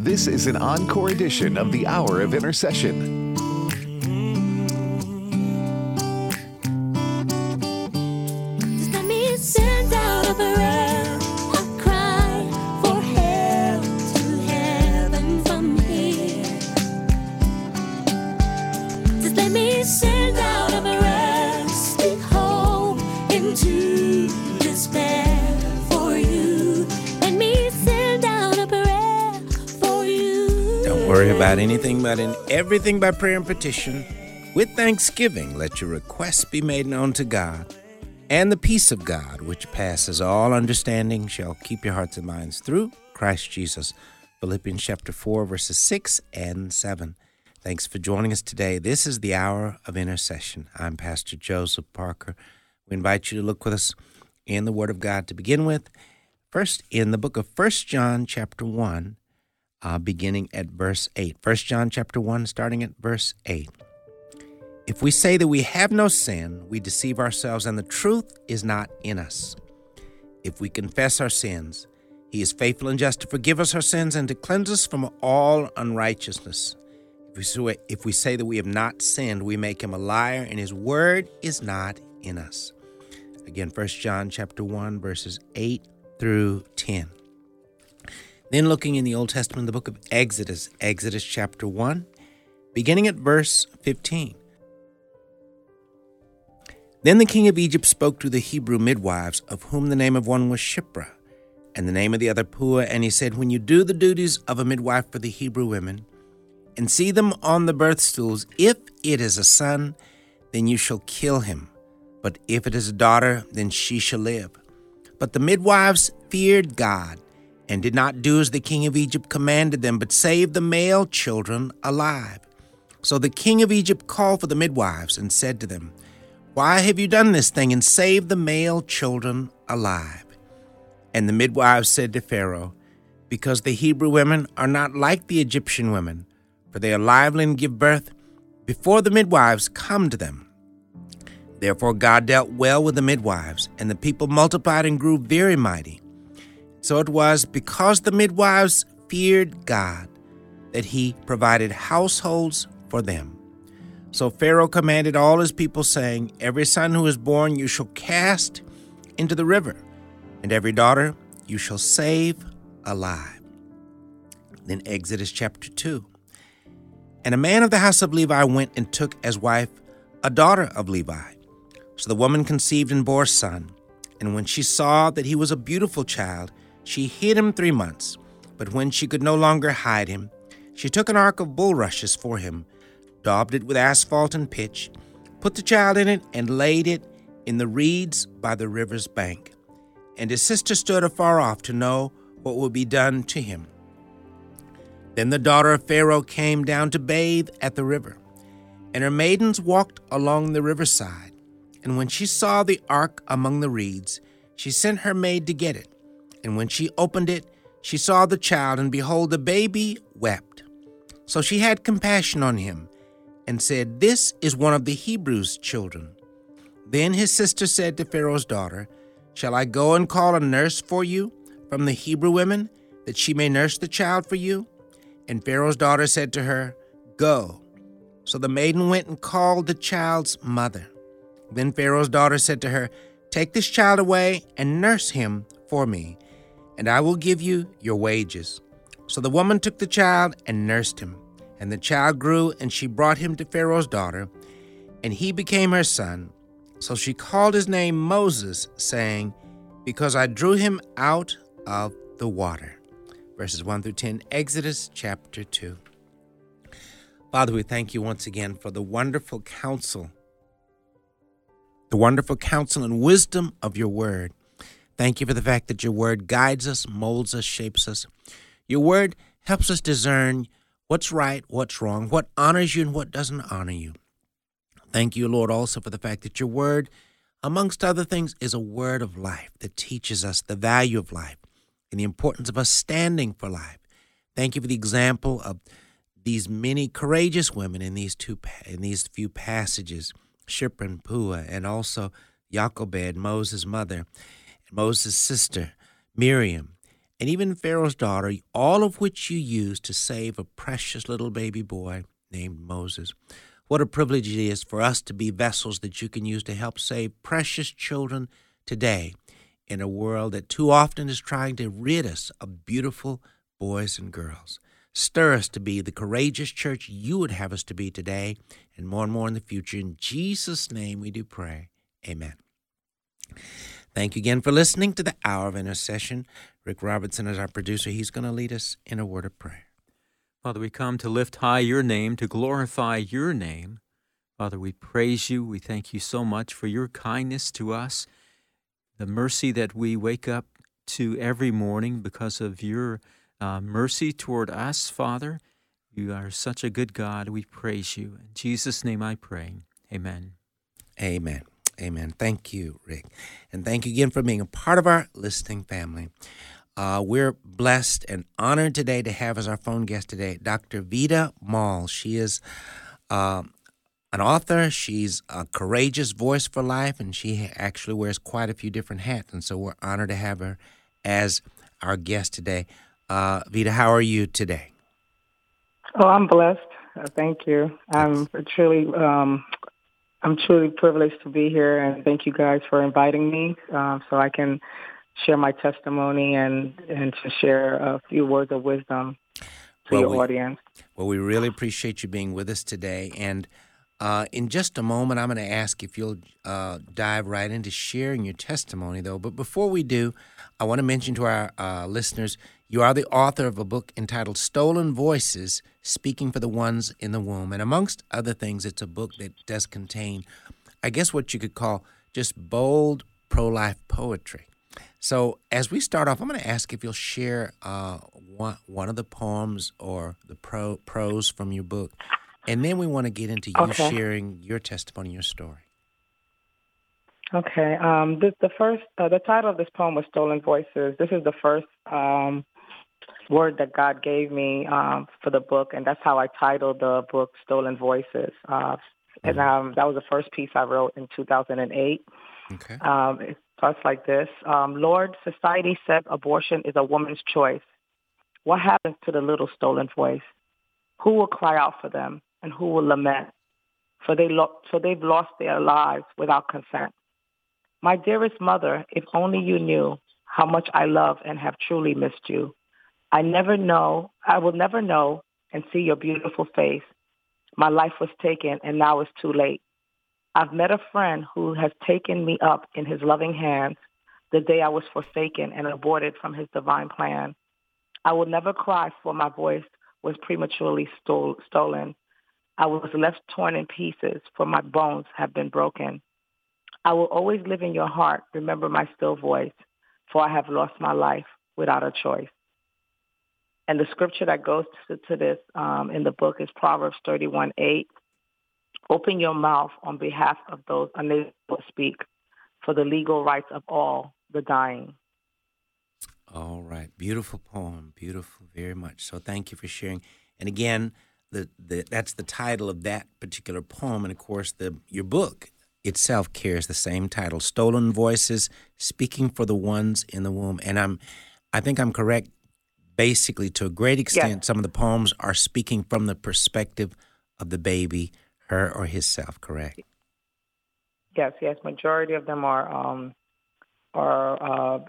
This is an encore edition of the Hour of Intercession. About anything but in everything by prayer and petition. With thanksgiving, let your requests be made known to God. And the peace of God, which passes all understanding, shall keep your hearts and minds through Christ Jesus. Philippians chapter 4, verses 6 and 7. Thanks for joining us today. This is the hour of intercession. I'm Pastor Joseph Parker. We invite you to look with us in the Word of God to begin with. First, in the book of First John, chapter 1, uh, beginning at verse 8. 1 John chapter 1, starting at verse 8. If we say that we have no sin, we deceive ourselves, and the truth is not in us. If we confess our sins, he is faithful and just to forgive us our sins and to cleanse us from all unrighteousness. If we, say- that we have not sinned, we make him a liar, and his word is not in us. Again, 1 John chapter 1, verses 8 through 10. Then looking in the Old Testament, the book of Exodus, Exodus chapter 1, beginning at verse 15. Then the king of Egypt spoke to the Hebrew midwives, of whom the name of one was Shiphrah, and the name of the other Puah, and he said, When you do the duties of a midwife for the Hebrew women, and see them on the birth stools, if it is a son, then you shall kill him. But if it is a daughter, then she shall live. But the midwives feared God, and did not do as the king of Egypt commanded them, but saved the male children alive. So the king of Egypt called for the midwives and said to them, Why have you done this thing and saved the male children alive? And the midwives said to Pharaoh, Because the Hebrew women are not like the Egyptian women, for they are lively and give birth before the midwives come to them. Therefore God dealt well with the midwives, and the people multiplied and grew very mighty. So it was because the midwives feared God that he provided households for them. So Pharaoh commanded all his people, saying, Every son who is born you shall cast into the river, and every daughter you shall save alive. Then Exodus chapter 2. And a man of the house of Levi went and took as wife a daughter of Levi. So the woman conceived and bore a son. And when she saw that he was a beautiful child, she hid him three months. But when she could no longer hide him, she took an ark of bulrushes for him, daubed it with asphalt and pitch, put the child in it, and laid it in the reeds by the river's bank. And his sister stood afar off to know what would be done to him. Then the daughter of Pharaoh came down to bathe at the river, and her maidens walked along the riverside. And when she saw the ark among the reeds, she sent her maid to get it. And when she opened it, she saw the child, and behold, the baby wept. So she had compassion on him, and said, This is one of the Hebrews' children. Then his sister said to Pharaoh's daughter, Shall I go and call a nurse for you from the Hebrew women, that she may nurse the child for you? And Pharaoh's daughter said to her, Go. So the maiden went and called the child's mother. Then Pharaoh's daughter said to her, Take this child away and nurse him for me, and I will give you your wages. So the woman took the child and nursed him. And the child grew, and she brought him to Pharaoh's daughter, and he became her son. So she called his name Moses, saying, Because I drew him out of the water. Verses 1 through 10, Exodus chapter 2. Father, we thank you once again for the wonderful counsel, the wonderful counsel and wisdom of your word. Thank you for the fact that your word guides us, molds us, shapes us. Your word helps us discern what's right, what's wrong, what honors you, and what doesn't honor you. Thank you, Lord, also for the fact that your word, amongst other things, is a word of life that teaches us the value of life and the importance of us standing for life. Thank you for the example of these many courageous women in these two in these few passages, Shiphrah and Puah, and also Jochebed, Moses' mother, Moses' sister, Miriam, and even Pharaoh's daughter, all of which you used to save a precious little baby boy named Moses. What a privilege it is for us to be vessels that you can use to help save precious children today in a world that too often is trying to rid us of beautiful boys and girls. Stir us to be the courageous church you would have us to be today and more and more in the future. In Jesus' name we do pray. Amen. Thank you again for listening to the Hour of Intercession. Rick Robertson is our producer. He's going to lead us in a word of prayer. Father, we come to lift high your name, to glorify your name. Father, we praise you. We thank you so much for your kindness to us, the mercy that we wake up to every morning because of your uh, mercy toward us, Father. You are such a good God. We praise you. In Jesus' name I pray. Amen. Amen. Amen. Thank you, Rick. And thank you again for being a part of our listening family. Uh, we're blessed and honored today to have as our phone guest today Dr. Vida Maule. She is uh, an author. She's a courageous voice for life, and she actually wears quite a few different hats. And so we're honored to have her as our guest today. Uh, Vida, how are you today? Oh, I'm blessed. Uh, thank you. I'm truly, um, I'm truly privileged to be here, and thank you guys for inviting me uh, so I can share my testimony and and to share a few words of wisdom to Well, your we- audience. Well, we really appreciate you being with us today. And uh, in just a moment, I'm going to ask if you'll uh, dive right into sharing your testimony, though. But before we do, I want to mention to our uh, listeners you are the author of a book entitled Stolen Voices Speaking for the Ones in the Womb. And amongst other things, it's a book that does contain, I guess, what you could call just bold pro life poetry. So, as we start off, I'm going to ask if you'll share uh, one, one of the poems or the pro, prose from your book. And then we want to get into you Okay. sharing your testimony, your story. Okay. Um, this, the first, uh, the title of this poem was "Stolen Voices." This is the first um, word that God gave me um, for the book, and that's how I titled the book "Stolen Voices." Uh, and um, that was the first piece I wrote in 2008. Okay. Um, it starts like this. Um, Lord, society said abortion is a woman's choice. What happens to the little stolen voice? Who will cry out for them and who will lament? For, they lo- for they've lost their lives without consent. My dearest mother, if only you knew how much I love and have truly missed you. I never know, I will never know and see your beautiful face. My life was taken and now it's too late. I've met a friend who has taken me up in his loving hands the day I was forsaken and aborted from his divine plan. I will never cry for my voice was prematurely stole, stolen. I was left torn in pieces for my bones have been broken. I will always live in your heart. Remember my still voice, for I have lost my life without a choice. And the scripture that goes to, to this um, in the book is Proverbs 31, 8. Open your mouth on behalf of those unable to speak for the legal rights of all the dying. All right. Beautiful poem. Beautiful, very much. So thank you for sharing. And again, the, the that's the title of that particular poem. And of course, the your book itself carries the same title, Stolen Voices, Speaking for the Ones in the Womb. And I'm I think I'm correct. Basically, to a great extent, some of the poems are speaking from the perspective of the baby, her or himself, correct? Yes, yes. Majority of them are um, are uh,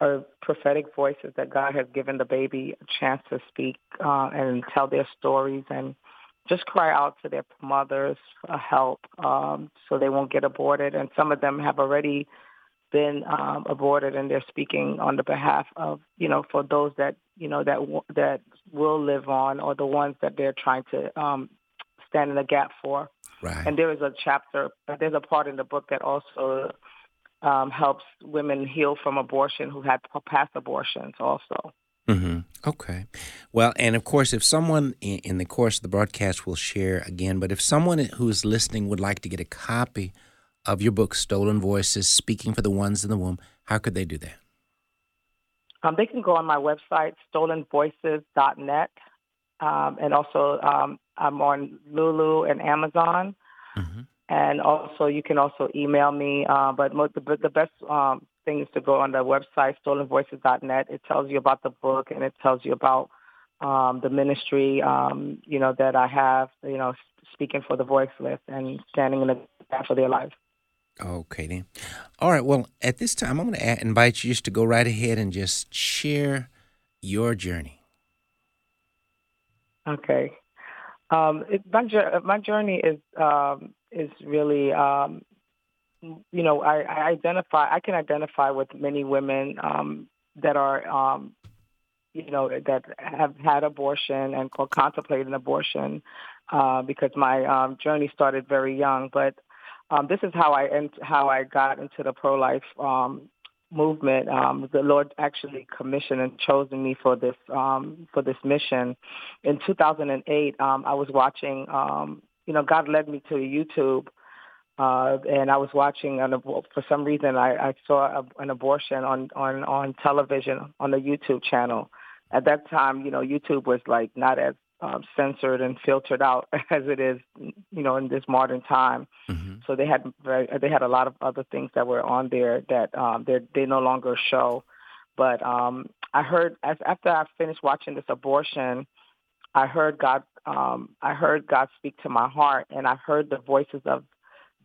are prophetic voices that God has given the baby a chance to speak uh, and tell their stories and just cry out to their mothers for help um, so they won't get aborted. And some of them have already been um, aborted, and they're speaking on the behalf of you know for those that you know that w- that will live on or the ones that they're trying to um, stand in the gap for. Right. And there is a chapter, there's a part in the book that also um, helps women heal from abortion who had past abortions also. hmm Okay. Well, and of course, if someone in, in the course of the broadcast will share again, but if someone who's listening would like to get a copy of your book, Stolen Voices Speaking for the Ones in the Womb, how could they do that? Um, they can go on my website, stolenvoices.net. Um, and also, um, I'm on Lulu and Amazon. hmm And also, you can also email me. Uh, but mo- the, the best um, thing is to go on the website stolenvoices.net. It tells you about the book and it tells you about um, the ministry, um, you know, that I have, you know, speaking for the voiceless and standing in the gap for their lives. Okay, then. All right. Well, at this time, I'm going to invite you just to go right ahead and just share your journey. Okay. Um, it, my, jour- my journey is um, is really, um, you know, I, I identify. I can identify with many women um, that are, um, you know, that have had abortion and co- contemplate an abortion uh, because my um, journey started very young. But um, this is how I ent- how I got into the pro life um, movement. Um, the Lord actually commissioned and chosen me for this um, for this mission. In 2008, um, I was watching. Um, you know, God led me to YouTube, uh, and I was watching. An, for some reason, I, I saw a, an abortion on on on television on the YouTube channel. At that time, you know, YouTube was like not as um, censored and filtered out as it is, you know, in this modern time. Mm-hmm. So they had very, they had a lot of other things that were on there that um, they they no longer show. But um, I heard as after I finished watching this abortion, I heard God um, I heard God speak to my heart, and I heard the voices of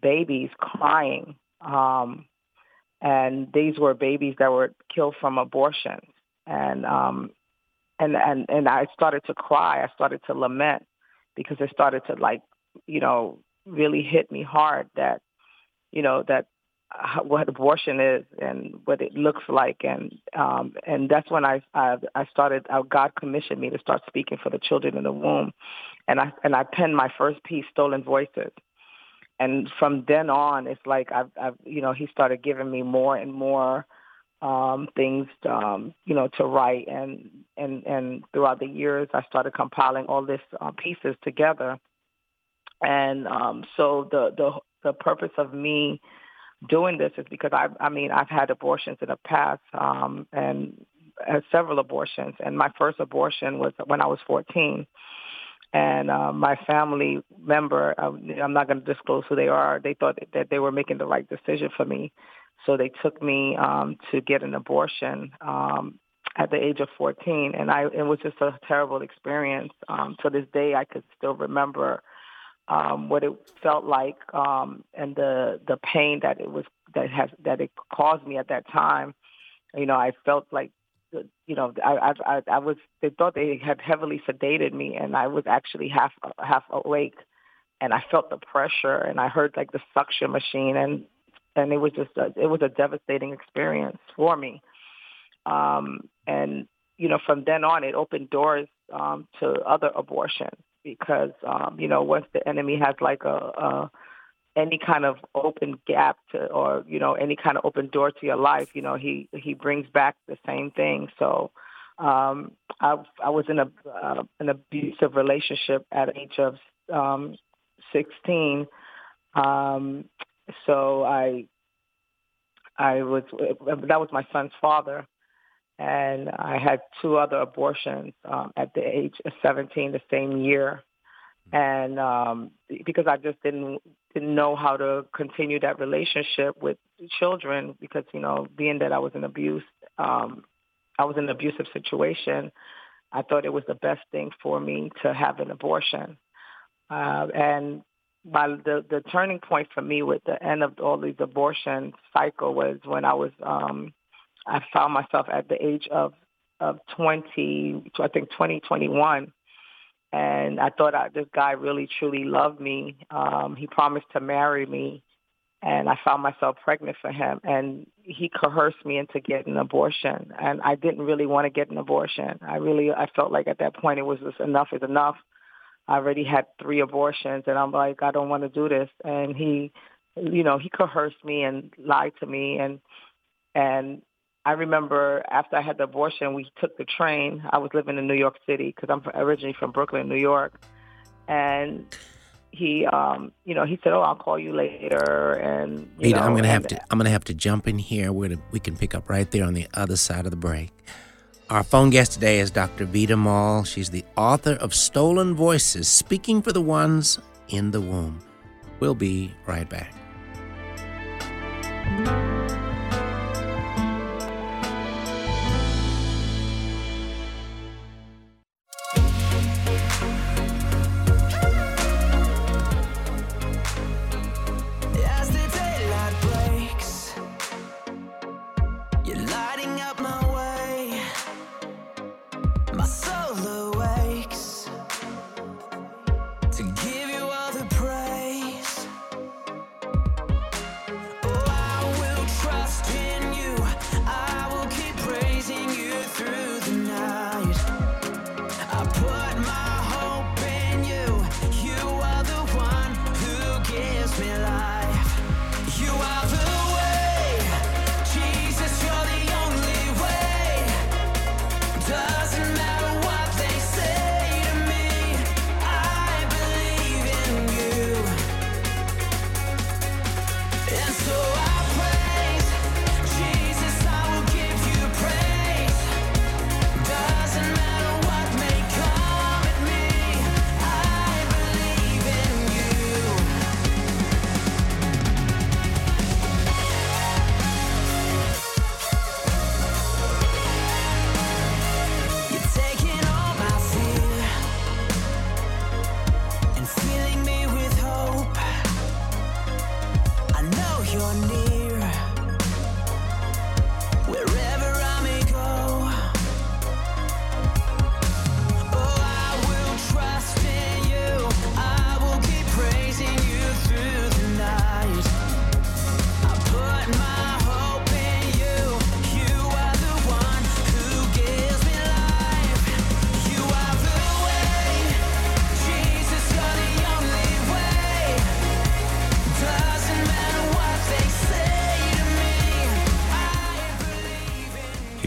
babies crying. Um, and these were babies that were killed from abortions, and um, and and and I started to cry. I started to lament because it started to like, you know, really hit me hard that, you know, that uh, what abortion is and what it looks like, and um, and that's when I I, I started. Uh, God commissioned me to start speaking for the children in the womb, and I and I penned my first piece, Stolen Voices. And from then on, it's like I've, I've, you know, he started giving me more and more um, things, um, you know, to write. And, and, and throughout the years, I started compiling all this uh, pieces together. And um, so the, the, the purpose of me doing this is because I, I mean, I've had abortions in the past um, and had several abortions. And my first abortion was when I was 14 and uh, my family member, uh, I'm not going to disclose who they are, they thought that they were making the right decision for me. So they took me um, to get an abortion um, at the age of 14, and I it was just a terrible experience. Um, to this day, I could still remember um, what it felt like um, and the the pain that it was that has that it caused me at that time. You know, I felt like you know, I, I, I was. They thought they had heavily sedated me, and I was actually half half awake, and I felt the pressure, and I heard like the suction machine, and and it was just a, it was a devastating experience for me. Um, and you know, from then on, it opened doors um, to other abortions because um, you know, once the enemy has like a, a any kind of open gap to or you know any kind of open door to your life you know he he brings back the same thing so um i i was in a uh, an abusive relationship at age of um 16 um so i i was that was my son's father. And i had two other abortions um at the age of 17 the same year. And um because I just didn't didn't know how to continue that relationship with children because you know being that I was in abuse um I was in an abusive situation I thought it was the best thing for me to have an abortion. Uh, and by the the turning point for me with the end of all these abortion cycle was when I was um I found myself at the age of of 20 I think 2021 and I thought I, this guy really truly loved me. Um, he promised to marry me, and I found myself pregnant for him. And he coerced me into getting an abortion, and I didn't really want to get an abortion. I really, I felt like at that point it was just enough is enough. I already had three abortions, and I'm like, I don't want to do this. And he, you know, he coerced me and lied to me, and and I remember after I had the abortion, we took the train. I was living in New York City because I'm originally from Brooklyn, New York, and he, um, you know, he said, "Oh, I'll call you later." And you Rita, know, I'm gonna have to I'm gonna have to jump in here. We're gonna, we can pick up right there on the other side of the break. Our phone guest today is Dr. Vida Maule. She's the author of Stolen Voices, speaking for the ones in the womb. We'll be right back.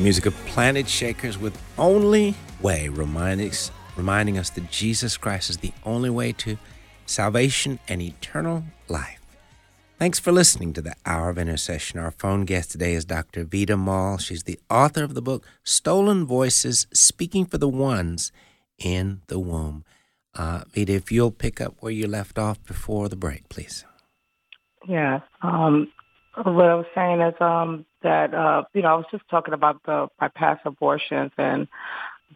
Music of Planet Shakers with Only Way, reminding us, reminding us that Jesus Christ is the only way to salvation and eternal life. Thanks for listening to the Hour of Intercession. Our phone guest today is Dr. Vida Maule. She's the author of the book Stolen Voices Speaking for the Ones in the Womb. Uh, Vida, if you'll pick up where you left off before the break, please. Yeah. Um, what I was saying is um, that uh, you know I was just talking about the my past abortions and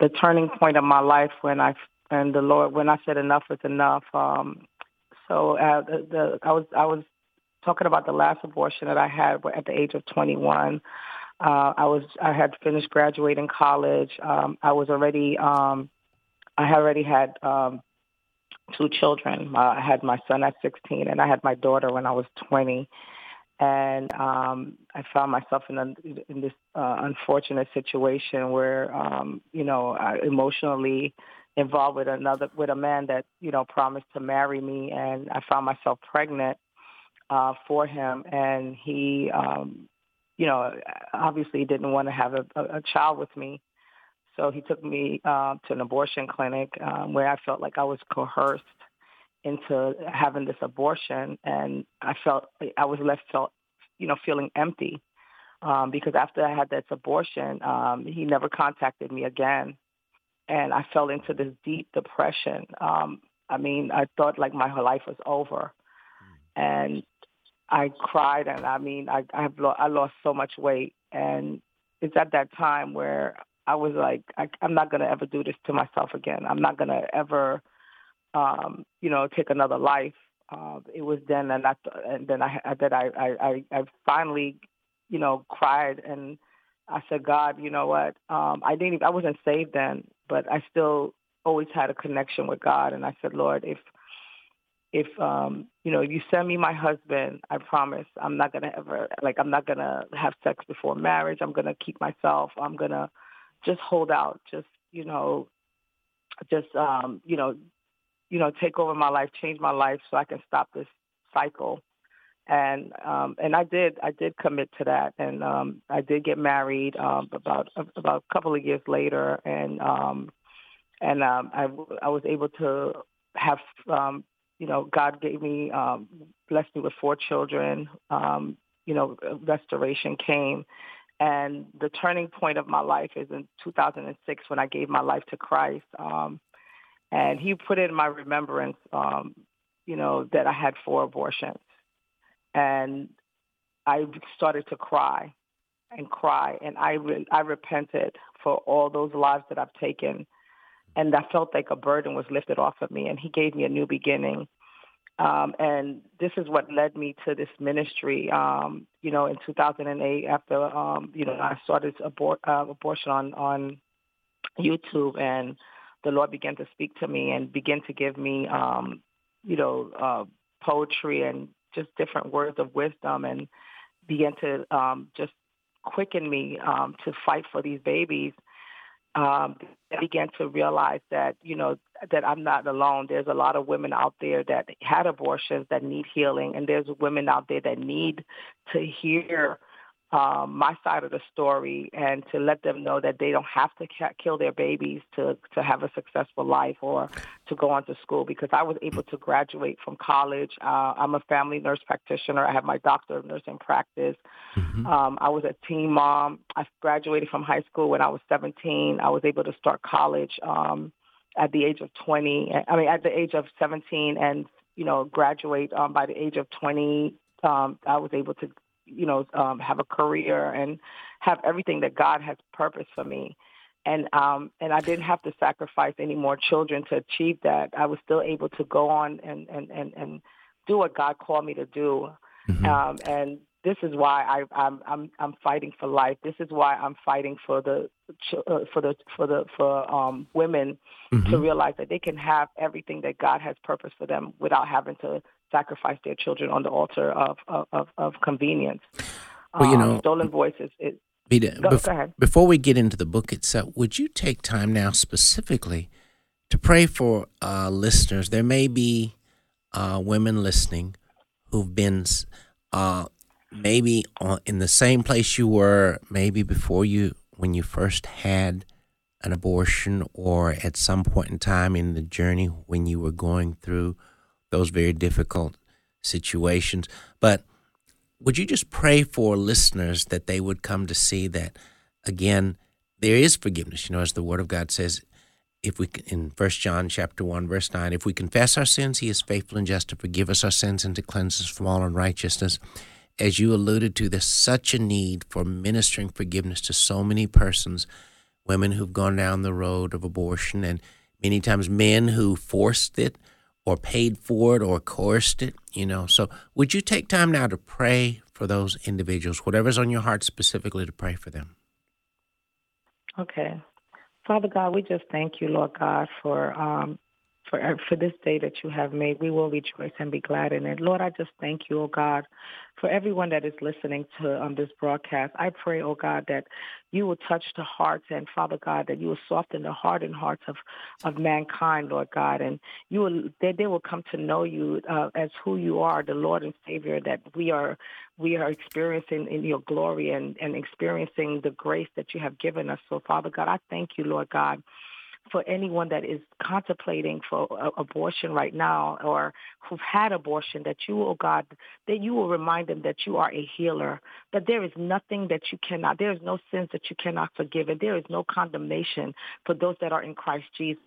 the turning point of my life when I and the Lord when I said enough is enough. Um, so uh, the, the I was I was talking about the last abortion that I had at the age of 21. Uh, I was I had finished graduating college. Um, I was already um, I had already had um, two children. Uh, I had my son at 16, and I had my daughter when I was 20. And um, I found myself in, a, in this uh, unfortunate situation where, um, you know, I emotionally involved with another with a man that you know promised to marry me, and I found myself pregnant uh, for him, and he, um, you know, obviously didn't want to have a, a, child with me. So he took me uh, to an abortion clinic um, where I felt like I was coerced into having this abortion, and I felt I was left felt, you know, feeling empty um, because after I had this abortion, um, he never contacted me again, and I fell into this deep depression. Um, I mean, I thought like my whole life was over, and I cried, and I mean, I I, have lo- I lost so much weight, and it's at that time where I was like, I, I'm not gonna ever do this to myself again. I'm not gonna ever, um, you know, take another life. Uh, it was then, and, I, and then I that I, I I finally, you know, cried and I said, God, you know what? Um, I didn't. Even, I wasn't saved then, but I still always had a connection with God, and I said, Lord, if if um you know you send me my husband i promise i'm not gonna ever like i'm not gonna have sex before marriage i'm gonna keep myself i'm gonna just hold out just you know just um you know you know take over my life change my life so i can stop this cycle and um and i did i did commit to that and um i did get married um about about a couple of years later and um and um i i was able to have um you know, God gave me, um, blessed me with four children. Um, you know, restoration came. And the turning point of my life is in 2006 when I gave my life to Christ. Um, and he put in my remembrance, um, you know, that I had four abortions. And I started to cry and cry. And I, re- I repented for all those lives that I've taken and I felt like a burden was lifted off of me, and He gave me a new beginning. Um, and this is what led me to this ministry. Um, you know, in 2008, after um, you know I started abort, uh, abortion on on YouTube, and the Lord began to speak to me and begin to give me, um, you know, uh, poetry and just different words of wisdom, and began to um, just quicken me um, to fight for these babies. Um, I began to realize that you know that I'm not alone. There's a lot of women out there that had abortions that need healing, and there's women out there that need to hear um, my side of the story and to let them know that they don't have to ca- kill their babies to to have a successful life or to go on to school. Because I was able to graduate from college. Uh, I'm a family nurse practitioner. I have my doctor of nursing practice. Um, I was a teen mom. I graduated from high school when I was 17. I was able to start college um, at the age of 20. I mean, at the age of 17, and you know, graduate um, by the age of 20. Um, I was able to, you know, um, have a career and have everything that God has purposed for me. And um, and I didn't have to sacrifice any more children to achieve that. I was still able to go on and and and, and do what God called me to do. Um, and this is why I, I'm I'm I'm fighting for life. This is why I'm fighting for the uh, for the for the for um, women to realize that they can have everything that God has purposed for them without having to sacrifice their children on the altar of of, of, convenience. Well, you Um, know- stolen voices. It, Go- bef- go ahead. Before we get into the book itself, would you take time now specifically to pray for uh, listeners? There may be uh, women listening who've been uh, maybe on, in the same place you were, maybe before you, when you first had an abortion, or at some point in time in the journey when you were going through those very difficult situations. But would you just pray for listeners that they would come to see that again there is forgiveness you know as the word of god says if we in first john chapter 1 verse 9 if we confess our sins he is faithful and just to forgive us our sins and to cleanse us from all unrighteousness as you alluded to there's such a need for ministering forgiveness to so many persons women who've gone down the road of abortion and many times men who forced it or paid for it or coerced it, you know. So would you take time now to pray for those individuals, whatever's on your heart specifically to pray for them? Okay. Father God, we just thank you, Lord God, for um for for this day that you have made. We will rejoice and be glad in it. Lord, I just thank you, oh God, for everyone that is listening to um, this broadcast. I pray, oh God, that you will touch the hearts and Father God, that you will soften the hardened hearts of, of mankind, Lord God, and you will that they will come to know you uh, as who you are, the Lord and Savior that we are we are experiencing in your glory and, and experiencing the grace that you have given us. So Father God, I thank you, Lord God for anyone that is contemplating for uh, abortion right now or who've had abortion that you, oh God, that you will remind them that you are a healer, that there is nothing that you cannot, there is no sins that you cannot forgive, and there is no condemnation for those that are in Christ Jesus.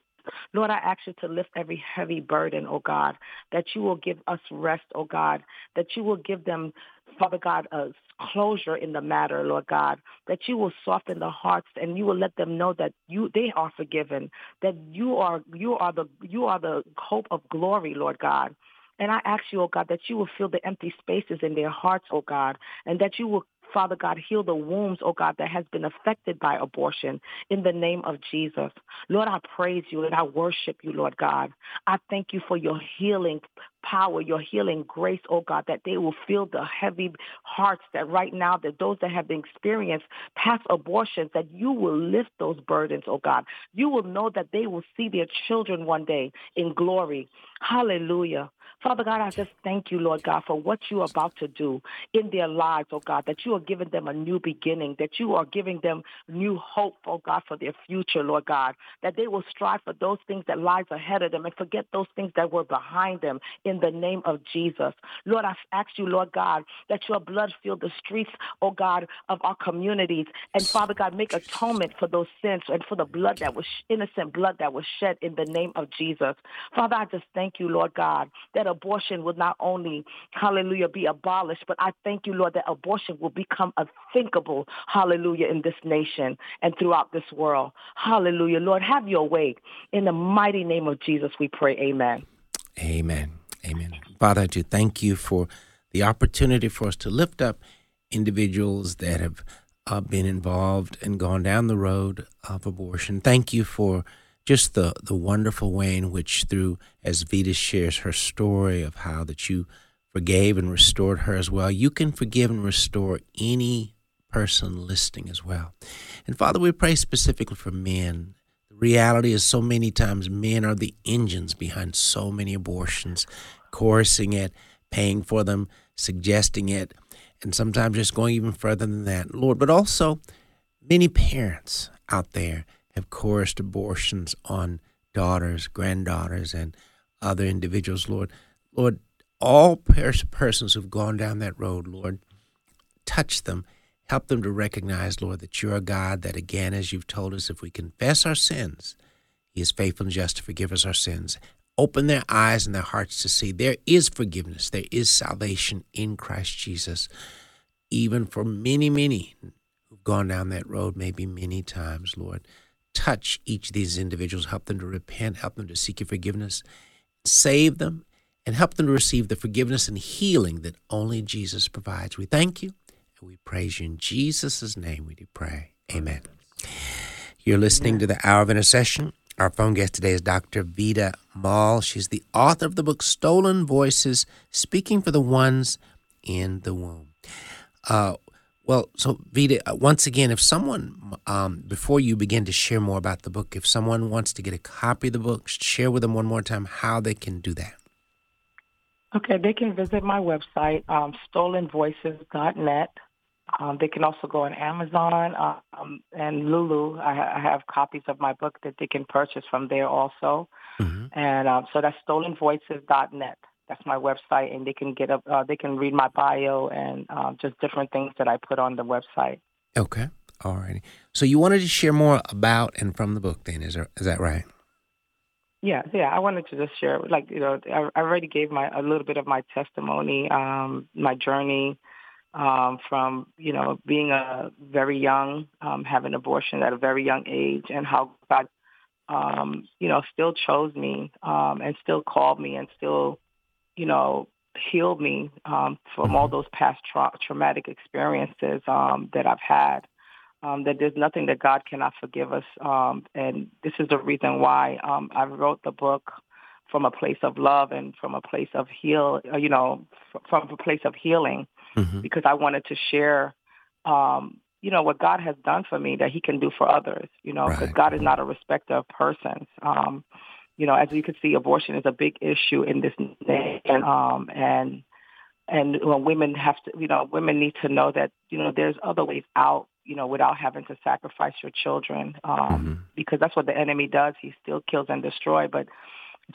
Lord, I ask you to lift every heavy burden, oh God, that you will give us rest, oh God, that you will give them, Father God, a closure in the matter, Lord God, that you will soften the hearts and you will let them know that you they are forgiven, that you are you are the you are the hope of glory, Lord God. And I ask you, oh God, that you will fill the empty spaces in their hearts, oh God, and that you will Father God, heal the wombs, oh God, that has been affected by abortion in the name of Jesus. Lord, I praise you and I worship you, Lord God. I thank you for your healing power, your healing grace, oh God, that they will feel the heavy hearts that right now, that those that have experienced past abortions, that you will lift those burdens, oh God. You will know that they will see their children one day in glory. Hallelujah. Father God, I just thank you, Lord God, for what you are about to do in their lives, oh God, that you are giving them a new beginning, that you are giving them new hope, oh God, for their future, Lord God, that they will strive for those things that lies ahead of them and forget those things that were behind them in the name of Jesus. Lord, I ask you, Lord God, that your blood fill the streets, oh God, of our communities. And Father God, make atonement for those sins and for the blood that was innocent blood that was shed in the name of Jesus. Father, I just thank you, Lord God, that abortion will not only, hallelujah, be abolished, but I thank you, Lord, that abortion will become unthinkable, hallelujah, in this nation and throughout this world. Hallelujah. Lord, have your way. In the mighty name of Jesus, we pray. Amen. Amen. Amen. Father, I do thank you for the opportunity for us to lift up individuals that have uh, been involved and gone down the road of abortion. Thank you for just the, the wonderful way in which, through as Vida shares her story of how that you forgave and restored her as well, you can forgive and restore any person listening as well. And Father, we pray specifically for men. Reality is, so many times men are the engines behind so many abortions, coercing it, paying for them, suggesting it, and sometimes just going even further than that, Lord. But also, many parents out there have coerced abortions on daughters, granddaughters, and other individuals, Lord. Lord, all persons who've gone down that road, Lord, touch them. Help them to recognize, Lord, that you're a God that, again, as you've told us, if we confess our sins, He is faithful and just to forgive us our sins. Open their eyes and their hearts to see there is forgiveness, there is salvation in Christ Jesus, even for many, many who've gone down that road, maybe many times, Lord. Touch each of these individuals, help them to repent, help them to seek your forgiveness, save them, and help them to receive the forgiveness and healing that only Jesus provides. We thank you and we praise you in Jesus' name. We do pray. Amen. You're listening to the Hour of Intercession. Our phone guest today is Dr. Vida Maule. She's the author of the book Stolen Voices Speaking for the Ones in the Womb. Uh, well, so Vida, uh, once again, if someone, um, before you begin to share more about the book, if someone wants to get a copy of the book, share with them one more time how they can do that. Okay, they can visit my website, um, stolenvoices.net. Um, they can also go on Amazon um, and Lulu. I, ha- I have copies of my book that they can purchase from there also. Mm-hmm. And um, so that's stolenvoices.net. That's my website, and they can get up. Uh, they can read my bio and um, just different things that I put on the website. Okay. All righty. So you wanted to share more about and from the book, then, is, there, is that right? Yeah, yeah. I wanted to just share, like you know, I, I already gave my a little bit of my testimony, um, my journey um, from you know being a very young, um, having abortion at a very young age, and how God, um, you know, still chose me um, and still called me and still, you know, healed me um, from all those past tra- traumatic experiences um, that I've had um, that there's nothing that God cannot forgive us. Um, and this is the reason why um, I wrote the book from a place of love and from a place of heal, uh, you know, f- from a place of healing, Mm-hmm. because I wanted to share, um, you know, what God has done for me that He can do for others. You know, because Right. God is not a respecter of persons. Um, you know, as you can see, abortion is a big issue in this nation, um, and and when women have to, you know, women need to know that you know there's other ways out, you know, without having to sacrifice your children, um, Mhm. because that's what the enemy does. He still kills and destroys, but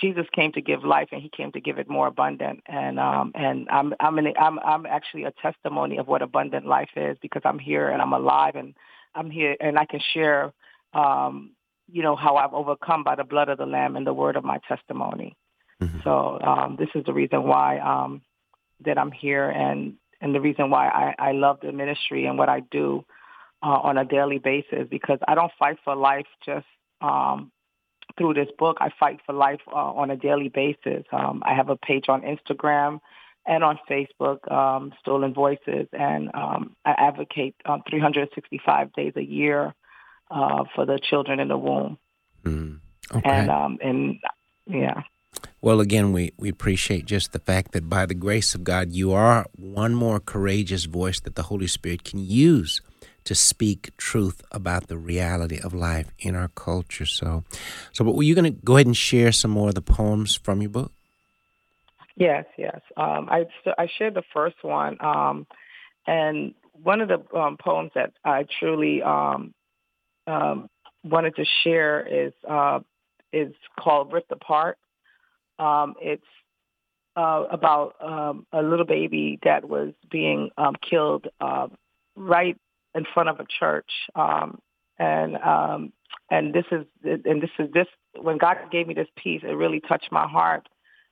Jesus came to give life, and He came to give it more abundant. And um, and I'm I'm an, I'm I'm actually a testimony of what abundant life is because I'm here and I'm alive and I'm here and I can share, um, you know, how I've overcome by the blood of the Lamb and the word of my testimony. Mhm. So um, this is the reason why um, that I'm here and and the reason why I, I love the ministry and what I do uh, on a daily basis because I don't fight for life just um, through this book. I fight for life uh, on a daily basis. Um, I have a page on Instagram and on Facebook, um, Stolen Voices, and um, I advocate um, 365 days a year uh, for the children in the womb. Mm. Okay. And um, and yeah. Well, again, we, we appreciate just the fact that by the grace of God, you are one more courageous voice that the Holy Spirit can use to speak truth about the reality of life in our culture. So, so but were you going to go ahead and share some more of the poems from your book? Yes, yes. Um, I I shared the first one, um, and one of the um, poems that I truly um, um, wanted to share is uh, is called "Ripped Apart." Um, it's uh, about a little baby that was being killed uh, right in front of a church, um, and um, and this is and this is this when God gave me this piece, it really touched my heart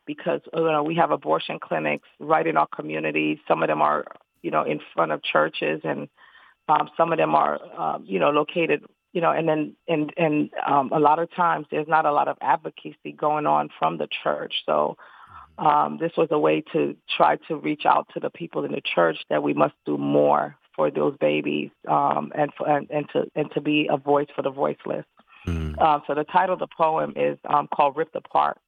because you know we have abortion clinics right in our community. Some of them are you know in front of churches, and um, some of them are um, you know located you know, and then and and um, a lot of times there's not a lot of advocacy going on from the church. So um, this was a way to try to reach out to the people in the church that we must do more for those babies um, and, for, and and to and to be a voice for the voiceless. Mm. Um, so the title of the poem is um, called "Ripped Apart."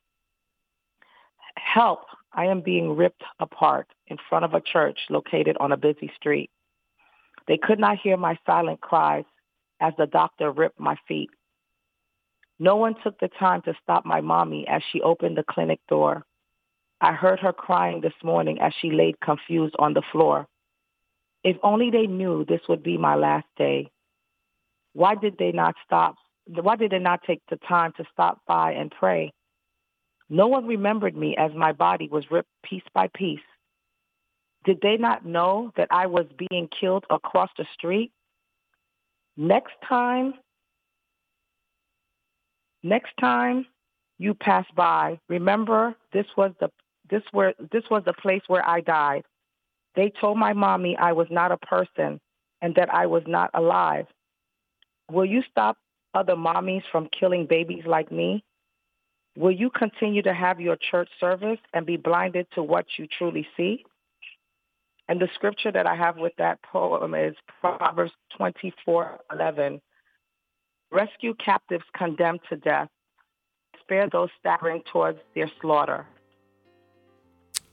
Help! I am being ripped apart in front of a church located on a busy street. They could not hear my silent cries as the doctor ripped my feet. No one took the time to stop my mommy as she opened the clinic door. I heard her crying this morning as she laid confused on the floor. If only they knew this would be my last day. Why did they not stop? Why did they not take the time to stop by and pray? No one remembered me as my body was ripped piece by piece. Did they not know that I was being killed across the street? Next time, next time you pass by, remember this was the this where this was the place where I died. They told my mommy I was not a person and that I was not alive. Will you stop other mommies from killing babies like me? Will you continue to have your church service and be blinded to what you truly see? And the scripture that I have with that poem is Proverbs 24:11. Rescue captives condemned to death. Spare those staggering towards their slaughter.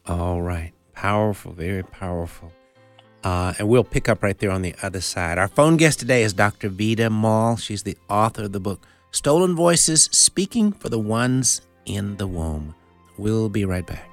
All right. Powerful, very powerful. Uh, and we'll pick up right there on the other side. Our phone guest today is Dr. Vida Maule. She's the author of the book Stolen Voices Speaking for the Ones in the Womb. We'll be right back.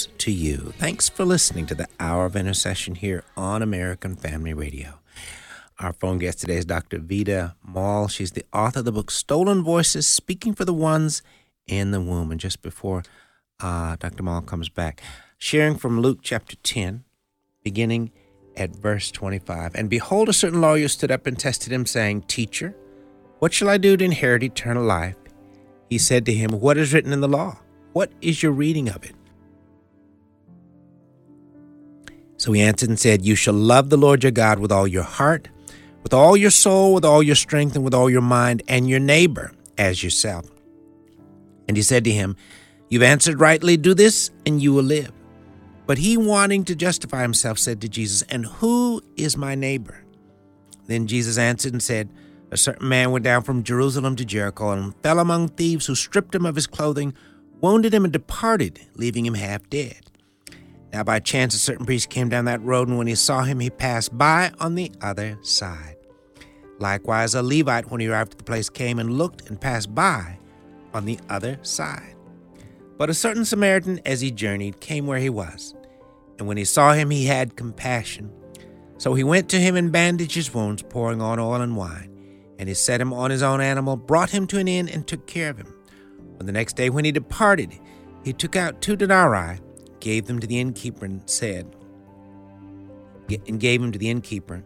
to you. Thanks for listening to the Hour of Intercession here on American Family Radio. Our phone guest today is Dr. Vida Maule. She's the author of the book Stolen Voices Speaking for the Ones in the Womb. And just before uh, Dr. Maule comes back, sharing from Luke chapter 10, beginning at verse 25. And behold, a certain lawyer stood up and tested him, saying, Teacher, what shall I do to inherit eternal life? He said to him, What is written in the law? What is your reading of it? So he answered and said, You shall love the Lord your God with all your heart, with all your soul, with all your strength, and with all your mind, and your neighbor as yourself. And he said to him, You've answered rightly, do this, and you will live. But he, wanting to justify himself, said to Jesus, And who is my neighbor? Then Jesus answered and said, A certain man went down from Jerusalem to Jericho and fell among thieves who stripped him of his clothing, wounded him, and departed, leaving him half dead. Now, by chance, a certain priest came down that road, and when he saw him, he passed by on the other side. Likewise, a Levite, when he arrived at the place, came and looked and passed by on the other side. But a certain Samaritan, as he journeyed, came where he was. And when he saw him, he had compassion. So he went to him and bandaged his wounds, pouring on oil and wine. And he set him on his own animal, brought him to an inn, and took care of him. On the next day, when he departed, he took out two denarii, gave them to the innkeeper, and said, and gave him to the innkeeper,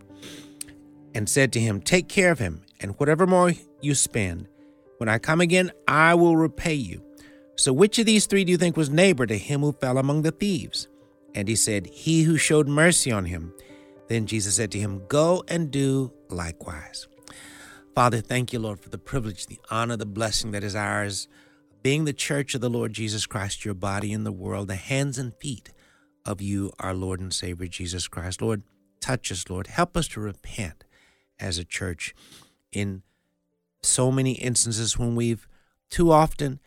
and said to him, Take care of him, and whatever more you spend, when I come again, I will repay you. So which of these three do you think was neighbor to him who fell among the thieves? And he said, He who showed mercy on him. Then Jesus said to him, Go and do likewise. Father, thank you, Lord, for the privilege, the honor, the blessing that is ours, being the church of the Lord Jesus Christ, your body in the world, the hands and feet of you, our Lord and Savior Jesus Christ. Lord, touch us, Lord. Help us to repent as a church in so many instances when we've too often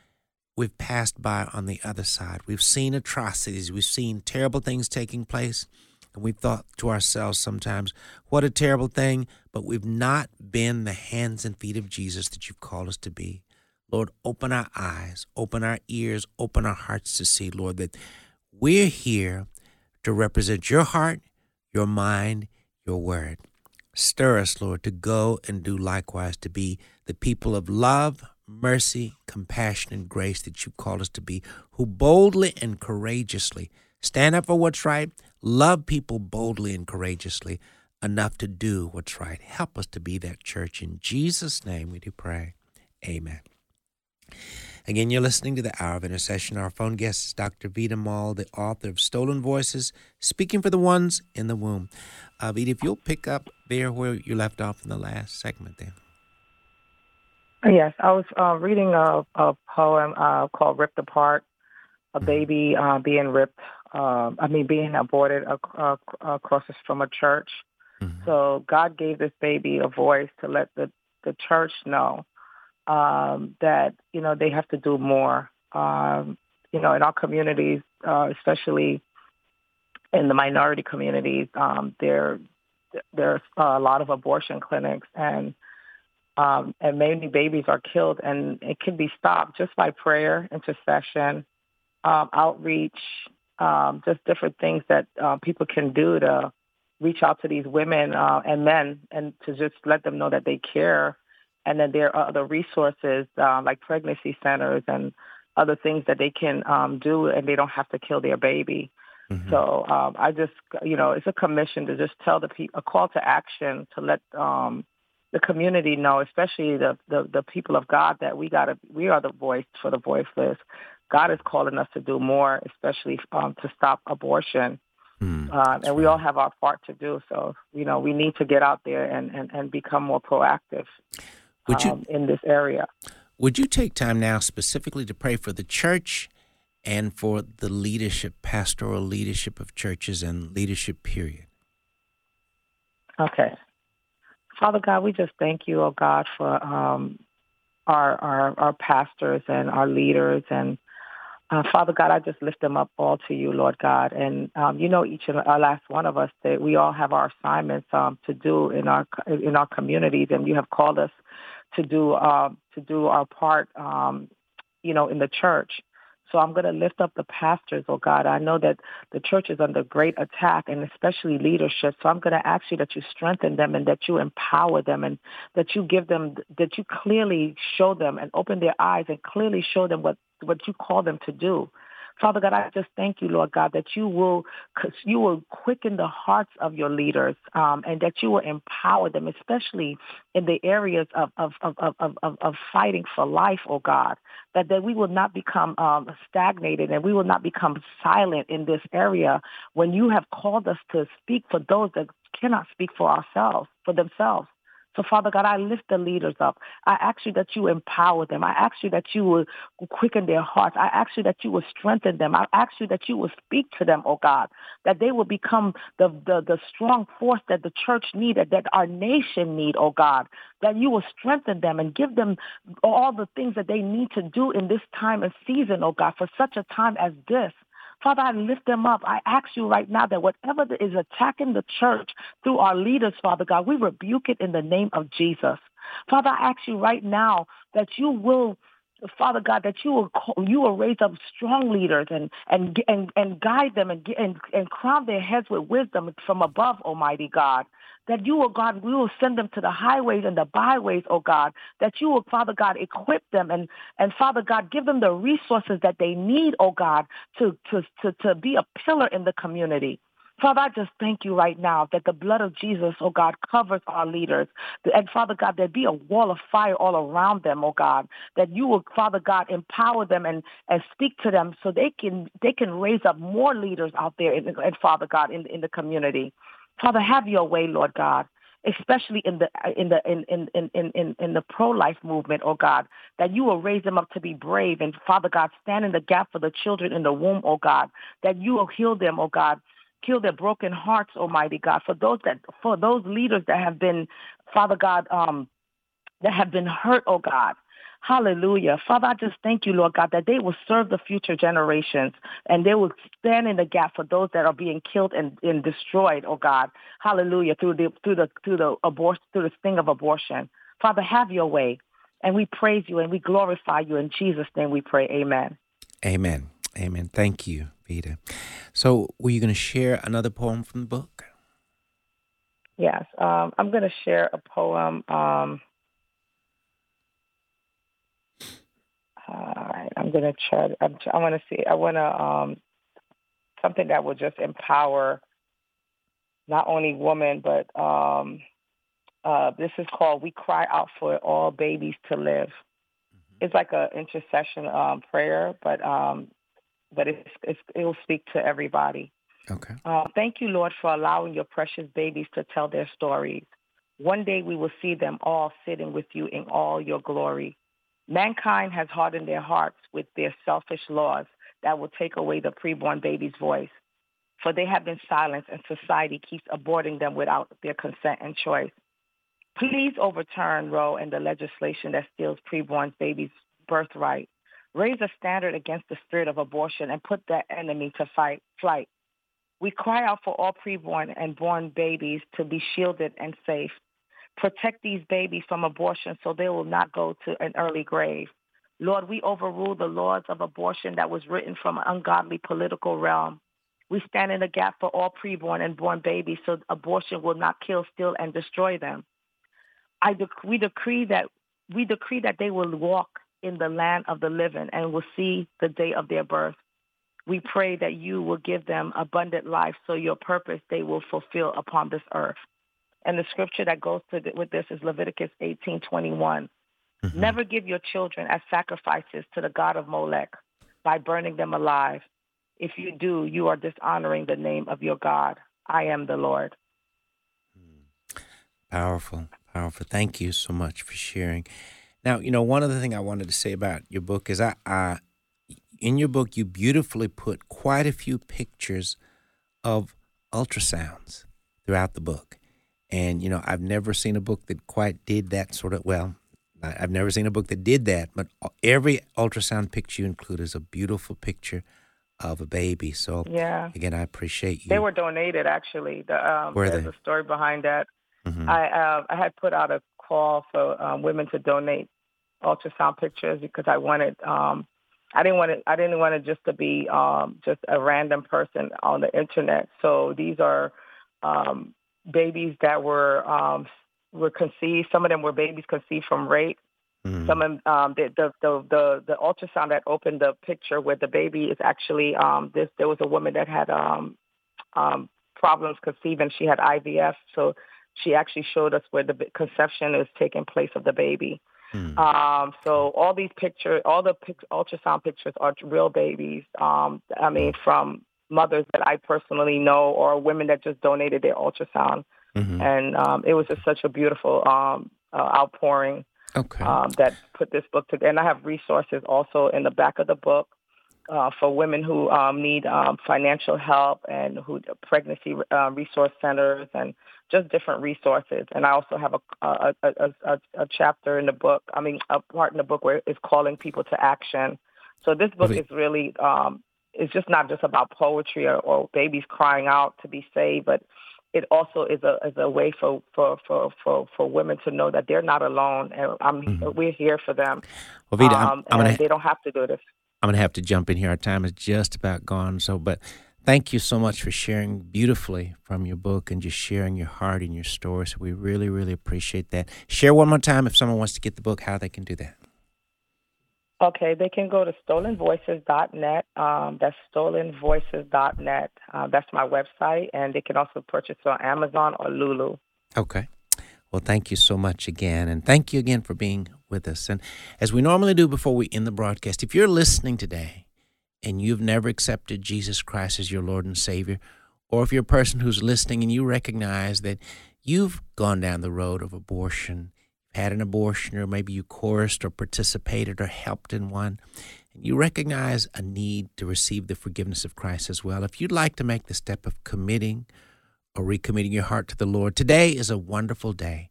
we've passed by on the other side. We've seen atrocities, we've seen terrible things taking place, and we've thought to ourselves sometimes, what a terrible thing, but we've not been the hands and feet of Jesus that you've called us to be. Lord, open our eyes, open our ears, open our hearts to see, Lord, that we're here to represent your heart, your mind, your word. Stir us, Lord, to go and do likewise, to be the people of love, mercy, compassion, and grace that you call us to be, who boldly and courageously stand up for what's right, love people boldly and courageously enough to do what's right. Help us to be that church. In Jesus' name we do pray. Amen. Again, you're listening to the Hour of Intercession. Our phone guest is Dr. Vida Maule, the author of Stolen Voices, speaking for the ones in the womb. Uh, Vida, if you'll pick up there where you left off in the last segment there. Yes, I was uh, reading a, a poem uh, called "Ripped Apart." A baby uh, being ripped, uh, I mean, being aborted ac- uh, across from a church. So God gave this baby a voice to let the the church know um, that you know they have to do more. Um, you know, in our communities, uh, especially in the minority communities, um, there there's a lot of abortion clinics and um, and many babies are killed, and it can be stopped just by prayer, intercession, um, outreach, um, just different things that uh, people can do to reach out to these women uh, and men, and to just let them know that they care. And then there are other resources uh, like pregnancy centers and other things that they can um, do, and they don't have to kill their baby. So um, I just, you know, it's a commission to just tell the people, a call to action to let um, the community know, especially the, the the people of God, that we gotta, we are the voice for the voiceless. God is calling us to do more, especially um, to stop abortion. Hmm. Um, and we all have our part to do. So, you know, we need to get out there and, and, and become more proactive Would you um, in this area. would you take time now specifically to pray for the church and for the leadership, pastoral leadership of churches and leadership period? Okay. Father God, we just thank you, oh God, for um, our, our our pastors and our leaders and uh, Father God, I just lift them up all to you, Lord God. And um, you know, each and our last one of us that we all have our assignments um, to do in our in our communities, and you have called us to do um, to do our part, um, you know, in the church. So I'm going to lift up the pastors, oh God. I know that the church is under great attack and especially leadership. So I'm going to ask you that you strengthen them and that you empower them and that you give them, that you clearly show them and open their eyes and clearly show them what, what you call them to do. Father God, I just thank you, Lord God, that you will you will quicken the hearts of your leaders um, and that you will empower them, especially in the areas of of, of, of, of, of fighting for life, oh God, that, that we will not become um, stagnated and we will not become silent in this area when you have called us to speak for those that cannot speak for ourselves, for themselves. So, Father God, I lift the leaders up. I ask you that you empower them. I ask you that you will quicken their hearts. I ask you that you will strengthen them. I ask you that you will speak to them, oh God, that they will become the, the, the strong force that the church needed, that our nation need, oh God, that you will strengthen them and give them all the things that they need to do in this time and season, oh God, for such a time as this. Father, I lift them up. I ask you right now that whatever is attacking the church through our leaders, Father God, we rebuke it in the name of Jesus. Father, I ask you right now that you will Father God, that you will call, you will raise up strong leaders and and and and guide them and and and crown their heads with wisdom from above, Almighty God. That you, oh God, we will send them to the highways and the byways, oh God. That you will, Father God, equip them and and Father God, give them the resources that they need, oh God, to to to to be a pillar in the community. Father, I just thank you right now that the blood of Jesus, oh God, covers our leaders. And Father God, there be a wall of fire all around them, oh God, that you will, Father God, empower them and, and speak to them so they can they can raise up more leaders out there, and, and Father God, in, in the community. Father, have your way, Lord God especially in the in the in in in in, in the pro life movement, oh God, that you will raise them up to be brave and Father God, stand in the gap for the children in the womb, oh God, that you will heal them, oh God, heal their broken hearts, Almighty God, for those that for those leaders that have been, Father God, um, that have been hurt, oh God. Hallelujah. Father, I just thank you, Lord God, that they will serve the future generations and they will stand in the gap for those that are being killed and, and destroyed, oh God. Hallelujah. Through the through the through the abortion through the sting of abortion. Father, have your way. And we praise you and we glorify you. In Jesus' name we pray. Amen. Amen. Amen. Thank you, Vida. So, were you going to share another poem from the book? Yes. Um, I'm going to share a poem. Um, all right. I'm going to try. I'm, I want to see. I want to um, something that will just empower not only women, but um, uh, this is called "We Cry Out for All Babies to Live." It's like an intercession um, prayer, but um, but it's, it's, it will speak to everybody. Okay. Uh, thank you, Lord, for allowing your precious babies to tell their stories. One day we will see them all sitting with you in all your glory. Mankind has hardened their hearts with their selfish laws that will take away the preborn baby's voice. For they have been silenced and society keeps aborting them without their consent and choice. Please overturn Roe and the legislation that steals preborn babies' birthright. Raise a standard against the spirit of abortion and put that enemy to fight, flight. We cry out for all preborn and born babies to be shielded and safe. Protect these babies from abortion so they will not go to an early grave. Lord, we overrule the laws of abortion that was written from an ungodly political realm. We stand in the gap for all preborn and born babies so abortion will not kill, steal, and destroy them. I dec- we decree that we decree that they will walk in the land of the living and will see the day of their birth. We pray that you will give them abundant life so your purpose they will fulfill upon this earth. And the scripture that goes th- with this is Leviticus 18:21. Mm-hmm. Never give your children as sacrifices to the god of Molech by burning them alive. If you do, you are dishonoring the name of your God. I am the Lord. Mm. Powerful, powerful. Thank you so much for sharing. Now, you know, one other thing I wanted to say about your book is I, I in your book, you beautifully put quite a few pictures of ultrasounds throughout the book. And, you know, I've never seen a book that quite did that sort of, well, I've never seen a book that did that, but every ultrasound picture you include is a beautiful picture of a baby. So, Yeah. again, I appreciate you. They were donated actually. The, um, Were there's they? a story behind that. Mhm. I uh, I had put out a call for um, women to donate ultrasound pictures because I wanted um, I didn't want it I didn't want it just to be um, just a random person on the internet. So these are um, babies that were um, were conceived. Some of them were babies conceived from rape. Mhm. Some of um, the, the the the the ultrasound that opened the picture where the baby is actually um, this. There was a woman that had um, um, problems conceiving. She had IVF, so she actually showed us where the conception is taking place of the baby. Mhm. Um, so all these pictures, all the pic- ultrasound pictures are real babies. Um, I mean, from mothers that I personally know or women that just donated their ultrasound. Mhm. And um, it was just such a beautiful um, uh, outpouring Okay. um, that put this book together. And I have resources also in the back of the book uh, for women who um, need um, financial help and who pregnancy uh, resource centers and just different resources. And I also have a a, a, a, a chapter in the book. I mean, a part in the book where it's calling people to action. So this book is really um, it's just not just about poetry or, or babies crying out to be saved, but it also is a is a way for for for for, for women to know that they're not alone, and I'm we're here for them. Well, Vida, I'm- um, I'm gonna they don't have to do this. I'm going to have to jump in here. Our time is just about gone. So, but thank you so much for sharing beautifully from your book and just sharing your heart and your story. So, we really, really appreciate that. Share one more time if someone wants to get the book, how they can do that. Okay, they can go to stolenvoices.net. Um, that's stolenvoices.net. Uh, that's my website, and they can also purchase it on Amazon or Lulu. Okay. Well, thank you so much again. And thank you again for being with us. And as we normally do before we end the broadcast, if you're listening today and you've never accepted Jesus Christ as your Lord and Savior, or if you're a person who's listening and you recognize that you've gone down the road of abortion, had an abortion, or maybe you chorused or participated or helped in one, and you recognize a need to receive the forgiveness of Christ as well, if you'd like to make the step of committing or recommitting your heart to the Lord, today is a wonderful day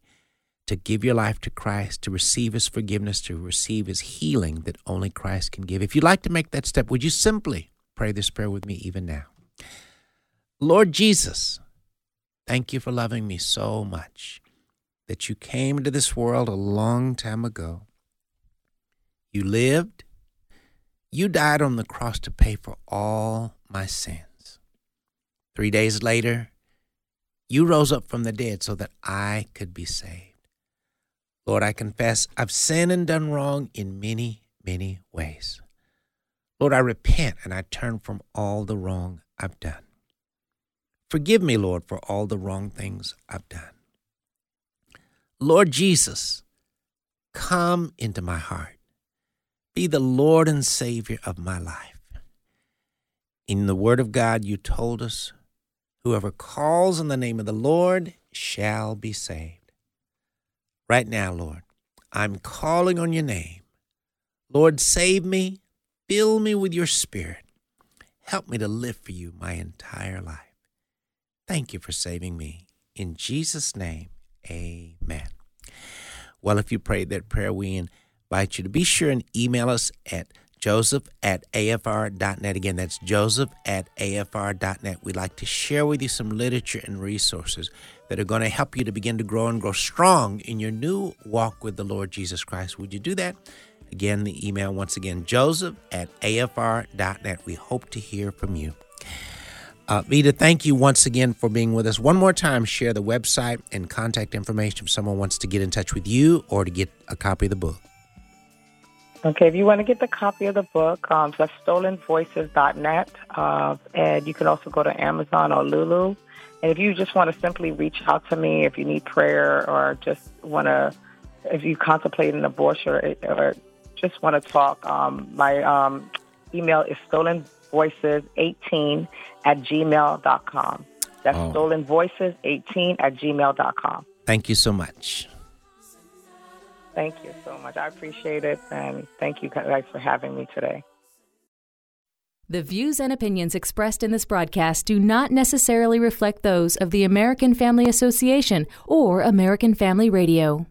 to give your life to Christ, to receive His forgiveness, to receive His healing that only Christ can give. If you'd like to make that step, would you simply pray this prayer with me even now? Lord Jesus, thank you for loving me so much that you came into this world a long time ago. You lived, you died on the cross to pay for all my sins. Three days later, you rose up from the dead so that I could be saved. Lord, I confess I've sinned and done wrong in many, many ways. Lord, I repent and I turn from all the wrong I've done. Forgive me, Lord, for all the wrong things I've done. Lord Jesus, come into my heart. Be the Lord and Savior of my life. In the Word of God, you told us, whoever calls on the name of the Lord shall be saved. Right now, Lord, I'm calling on your name. Lord, save me, fill me with your Spirit. Help me to live for you my entire life. Thank you for saving me. In Jesus' name, amen. Well, if you prayed that prayer, we invite you to be sure and email us at joseph at afr.net. Again, that's joseph at afr.net. We'd like to share with you some literature and resources that are going to help you to begin to grow and grow strong in your new walk with the Lord Jesus Christ. Would you do that? Again, the email once again, joseph at afr.net. We hope to hear from you. Uh, Vida, thank you once again for being with us. One more time, share the website and contact information if someone wants to get in touch with you or to get a copy of the book. Okay, if you want to get the copy of the book, um, that's stolenvoices.net. Uh, and you can also go to Amazon or Lulu. And if you just want to simply reach out to me, if you need prayer or just want to, if you contemplate an abortion or, or just want to talk, um, my um, email is stolenvoices18 at gmail.com. That's Oh. stolenvoices18 at gmail.com. Thank you so much. Thank you so much. I appreciate it. And thank you guys for having me today. The views and opinions expressed in this broadcast do not necessarily reflect those of the American Family Association or American Family Radio.